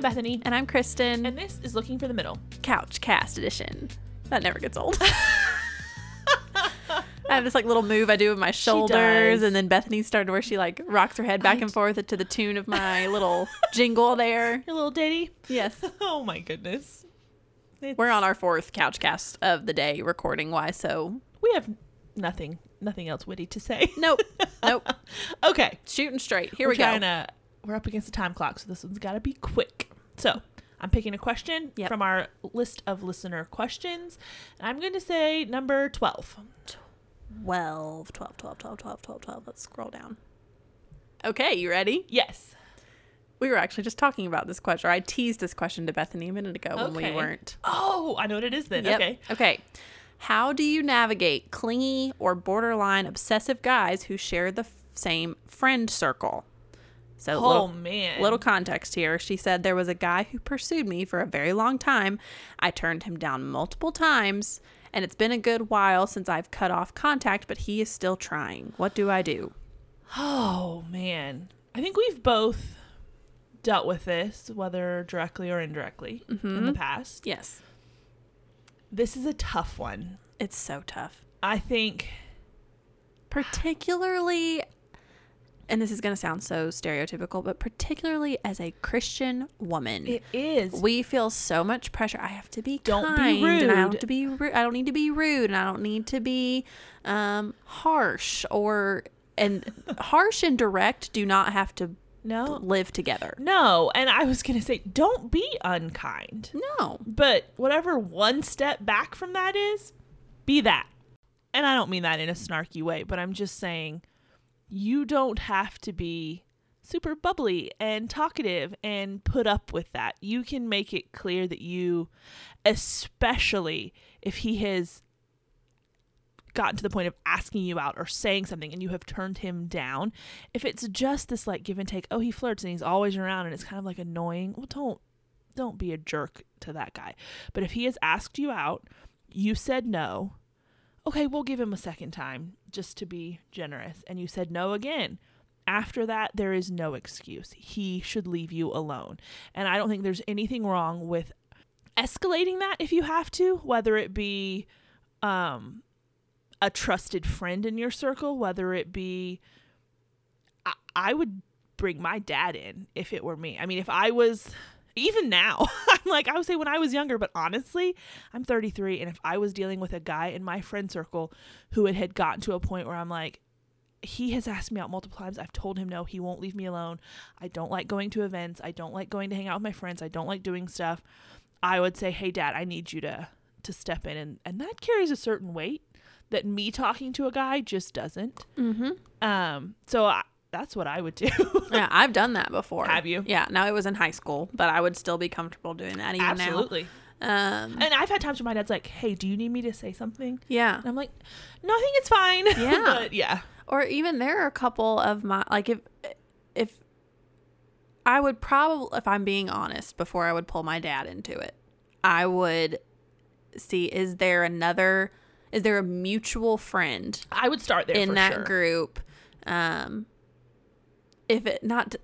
I'm Bethany. And I'm Kristen. And this is Looking for the Middle. Couch Cast Edition. That never gets old. I have this like little move I do with my shoulders, and then Bethany started where she like rocks her head back I and forth to the tune of my little jingle there. Your little ditty. Yes. oh my goodness. It's... We're on our fourth couch cast of the day, recording wise, so we have nothing, nothing else witty to say. Nope. Nope. okay. Shooting straight. Here we're we go. To, we're up against the time clock, so this one's got to be quick. So I'm picking a question yep. from our list of listener questions. And I'm going to say number 12. 12, 12, 12, 12, 12, 12, 12. Let's scroll down. Okay, you ready? Yes. We were actually just talking about this question. Or I teased this question to Bethany a minute ago okay. when we weren't. Oh, I know what it is then. Yep. Okay. Okay. How do you navigate clingy or borderline obsessive guys who share the f- same friend circle? So, oh little, man. Little context here. She said there was a guy who pursued me for a very long time. I turned him down multiple times and it's been a good while since I've cut off contact, but he is still trying. What do I do? Oh, man. I think we've both dealt with this, whether directly or indirectly, mm-hmm. in the past. Yes. This is a tough one. It's so tough. I think. Particularly and this is going to sound so stereotypical, but particularly as a Christian woman, it is. We feel so much pressure. I have to be don't kind, be rude. And I don't to be rude. I don't need to be rude, and I don't need to be um, harsh or and harsh and direct do not have to no live together. No, and I was gonna say, don't be unkind. No, but whatever one step back from that is, be that. And I don't mean that in a snarky way, but I'm just saying you don't have to be super bubbly and talkative and put up with that. You can make it clear that you, especially if he has gotten to the point of asking you out or saying something and you have turned him down, if it's just this like give and take, oh, he flirts and he's always around and it's kind of like annoying, well, don't don't be a jerk to that guy. But if he has asked you out, you said no, okay, we'll give him a second time just to be generous. And you said no again. After that, there is no excuse. He should leave you alone. And I don't think there's anything wrong with escalating that if you have to, whether it be um, a trusted friend in your circle, whether it be, I, I would bring my dad in if it were me. I mean, if I was even now, I'm like, I would say when I was younger, but honestly, I'm 33. And if I was dealing with a guy in my friend circle who had, had gotten to a point where I'm like, he has asked me out multiple times. I've told him no, he won't leave me alone. I don't like going to events. I don't like going to hang out with my friends. I don't like doing stuff. I would say, hey, dad, I need you to to step in, and and that carries a certain weight that me talking to a guy just doesn't. Mm-hmm. Um, so I, that's what I would do. yeah, I've done that before. Have you? Yeah. Now it was in high school, but I would still be comfortable doing that even Absolutely. now. Um, and I've had times where my dad's like, "Hey, do you need me to say something?" Yeah. And I'm like, "No, I think it's fine." Yeah. but yeah. Or even there are a couple of my like if if I would probably if I'm being honest before I would pull my dad into it, I would see is there another is there a mutual friend I would start there in that sure. group um if it not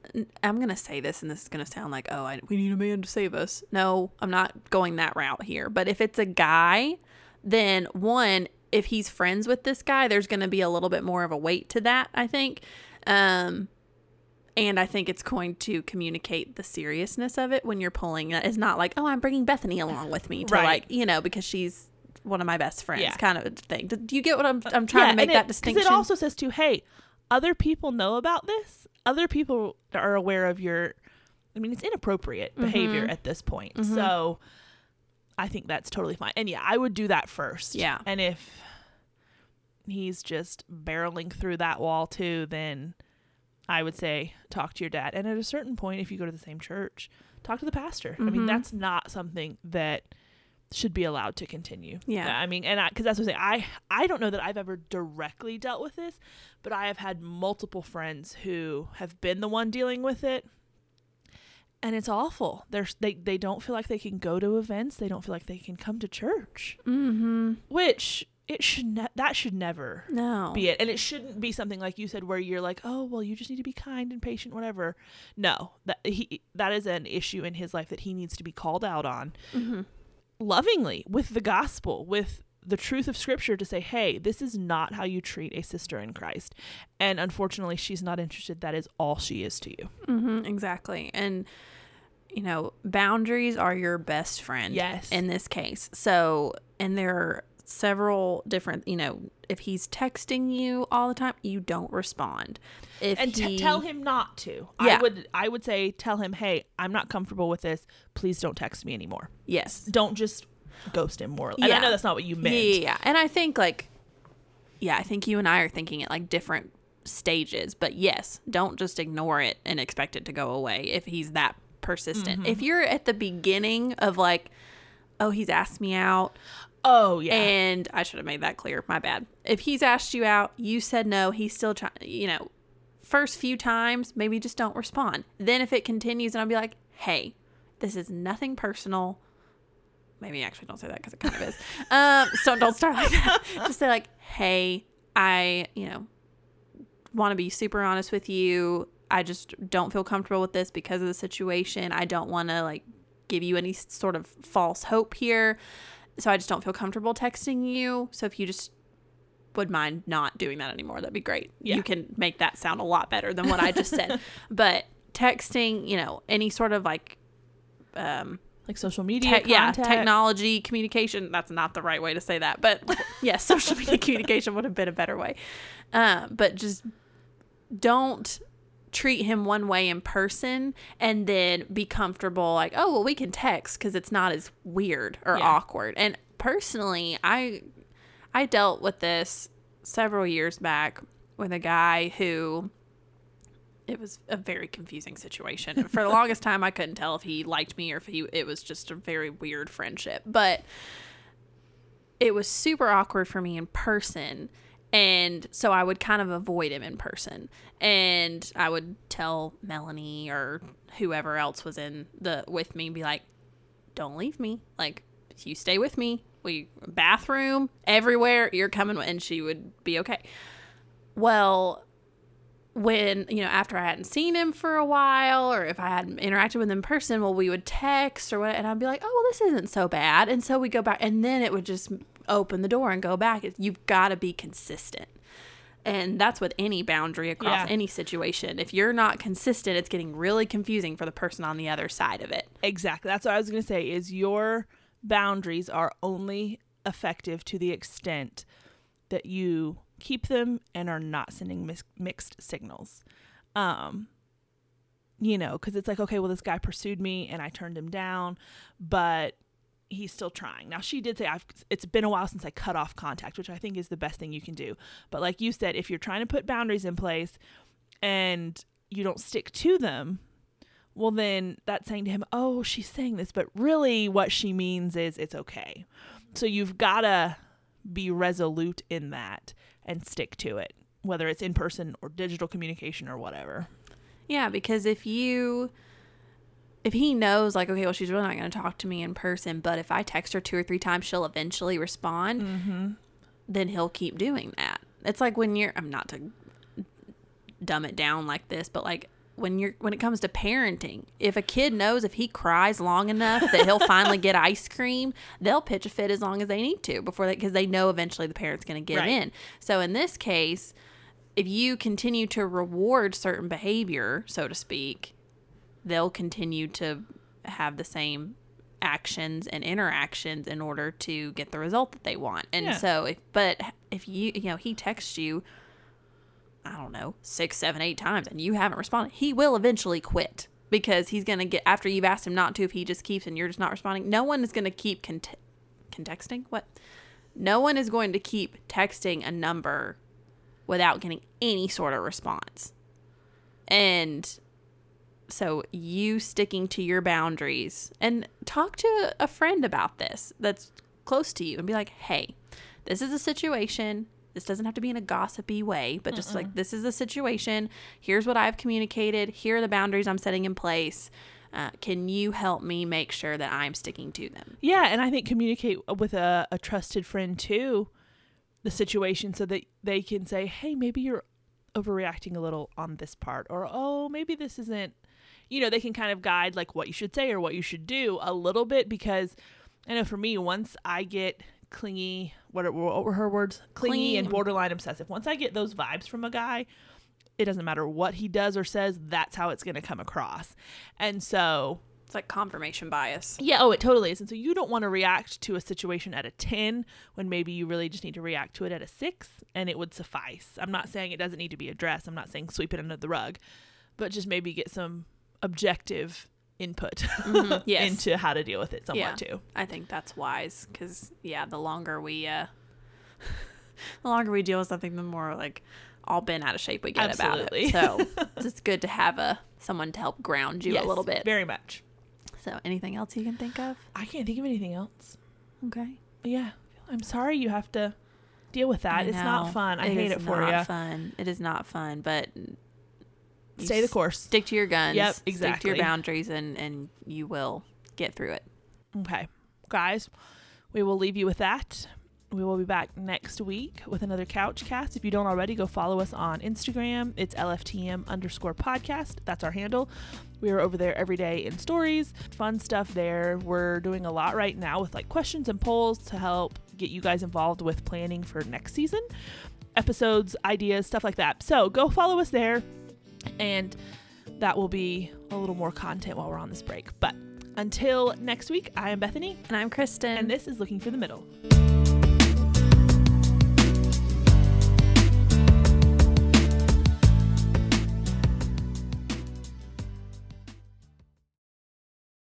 i'm gonna say this and this is gonna sound like oh I, we need a man to save us. No i'm not going that route here. But if it's a guy then one if he's friends with this guy there's gonna be a little bit more of a weight to that i think. Um and i think it's going to communicate the seriousness of it when you're pulling it's not like oh i'm bringing bethany along with me to right. like you know because she's one of my best friends yeah. kind of thing. Do you get what i'm, I'm trying yeah, to make that it, distinction it also says to hey other people know about this other people are aware of your I mean it's inappropriate mm-hmm. behavior at this point. Mm-hmm. So I think that's totally fine. And yeah, I would do that first. Yeah. And if he's just barreling through that wall too, then I would say talk to your dad. And at a certain point, if you go to the same church, talk to the pastor. Mm-hmm. I mean, mm-hmm. that's not something that should be allowed to continue. Yeah. I mean, and because that's what I say. I I don't know that I've ever directly dealt with this, but I have had multiple friends who have been the one dealing with it. And it's awful. They're, they they don't feel like they can go to events. They don't feel like they can come to church. Mm-hmm. Which it should ne- that should never No. be it and it shouldn't be something like you said where you're like oh well you just need to be kind and patient whatever no that he that is an issue in his life that he needs to be called out on hmm lovingly with the gospel with the truth of scripture to say hey this is not how you treat a sister in christ and unfortunately she's not interested that is all she is to you hmm exactly. And you know, boundaries are your best friend. Yes. In this case, so and there are several different. You know, if he's texting you all the time, you don't respond. If and t- he, tell him not to Yeah. i would i would say tell him hey i'm not comfortable with this please don't text me anymore yes, don't just ghost him more and i know that's not what you yeah, meant yeah, yeah. And I think like, yeah, I think you and I are thinking at like different stages. But yes, don't just ignore it and expect it to go away if he's that persistent. Mm-hmm. If you're at the beginning of like, oh, he's asked me out. Oh yeah And I should have made that clear. My bad. If he's asked you out, you said no, he's still trying, you know, first few times, maybe just don't respond. Then if it continues, and I'll be like, hey, this is nothing personal. Maybe actually don't say that because it kind of is. Um, so don't start like that. Just say like, hey, I, you know, want to be super honest with you. I just don't feel comfortable with this because of the situation. I don't want to like give you any sort of false hope here. So I just don't feel comfortable texting you. So if you just would mind not doing that anymore, that'd be great. Yeah. You can make that sound a lot better than what I just said. but texting, you know, any sort of like um like social media Tech yeah, technology, communication. That's not the right way to say that, but yeah, social media communication would have been a better way. Uh, but just don't treat him one way in person and then be comfortable like, oh, well, we can text because it's not as weird or Yeah. awkward. And personally, I I dealt with this several years back with a guy who it was a very confusing situation. For the longest time, I couldn't tell if he liked me or if he it was just a very weird friendship. But it was super awkward for me in person. And so I would kind of avoid him in person. And I would tell Melanie or whoever else was in the with me, be like, don't leave me. Like, you stay with me. We bathroom everywhere. You're coming, and she would be okay. Well, when you know after I hadn't seen him for a while, or if I hadn't interacted with him in person, well, we would text or what, and I'd be like, oh, well, this isn't so bad, and so we go back, and then it would just open the door and go back. You've got to be consistent. And that's with any boundary across Yeah. any situation. If you're not consistent, it's getting really confusing for the person on the other side of it. Exactly. That's what I was going to say is your boundaries are only effective to the extent that you keep them and are not sending mis- mixed signals. Um you know, cuz it's like okay, well this guy pursued me and I turned him down, but he's still trying. Now she did say I've it's been a while since I cut off contact, which I think is the best thing you can do. But like you said, if you're trying to put boundaries in place and you don't stick to them, well then that's saying to him oh she's saying this but really what she means is it's okay so you've got to be resolute in that and stick to it whether it's in person or digital communication or whatever Yeah, because if you if he knows like okay, well she's really not going to talk to me in person, but if I text her two or three times, she'll eventually respond. mm-hmm. Then he'll keep doing that. It's like when you're I'm not to dumb it down like this, but like when you're when it comes to parenting, if a kid knows if he cries long enough that he'll finally get ice cream, they'll pitch a fit as long as they need to before they because they know eventually the parent's going to give Right. in. So in this case, if you continue to reward certain behavior, so to speak, they'll continue to have the same actions and interactions in order to get the result that they want. And Yeah. so if but if you you know, he texts you I don't know, six, seven, eight times and you haven't responded, he will eventually quit because he's going to get, after you've asked him not to, if he just keeps and you're just not responding, no one is going to keep cont- contexting. What? No one is going to keep texting a number without getting any sort of response. And so you sticking to your boundaries and talk to a friend about this that's close to you and be like, hey, this is a situation. This doesn't have to be in a gossipy way, but just like this is a situation. Here's what I've communicated. Here are the boundaries I'm setting in place. Uh, can you help me make sure that I'm sticking to them? yeah and i think communicate with a, a trusted friend too the situation so that they can say, hey, maybe you're overreacting a little on this part, or oh, maybe this isn't, you know, they can kind of guide like what you should say or what you should do a little bit because I know for me, once I get clingy, what, are, what were her words? Clingy, Clingy. and borderline obsessive. Once I get those vibes from a guy, it doesn't matter what he does or says, that's how it's going to come across. And so It's like confirmation bias. yeah, oh, it totally is. And so you don't want to react to a situation at a 10 when maybe you really just need to react to it at a 6 and it would suffice. I'm not saying it doesn't need to be addressed. I'm not saying sweep it under the rug, but just maybe get some objective input Mhm, yes. into how to deal with it somewhat Yeah. too. I think that's wise because yeah, the longer we uh, the longer we deal with something, the more like all bent out of shape we get Absolutely. about it. So it's just good to have a someone to help ground you Yes, a little bit. Very much. So anything else you can think of? I can't think of anything else. Okay. Yeah. I'm sorry you have to deal with that. It's not fun. I hate it for not you. Fun. It is not fun, but Stay the course. Stick to your guns. Yep, exactly. Stick to your boundaries, and and you will get through it. Okay. Guys, we will leave you with that. We will be back next week with another couch cast. If you don't already, go follow us on Instagram. It's LFTM underscore podcast. That's our handle. We are over there every day in stories, fun stuff there. We're doing a lot right now with like questions and polls to help get you guys involved with planning for next season, episodes, ideas, stuff like that. So go follow us there, and that will be a little more content while we're on this break. But until next week, I am Bethany, And I'm Kristen. and this is Looking for the Middle.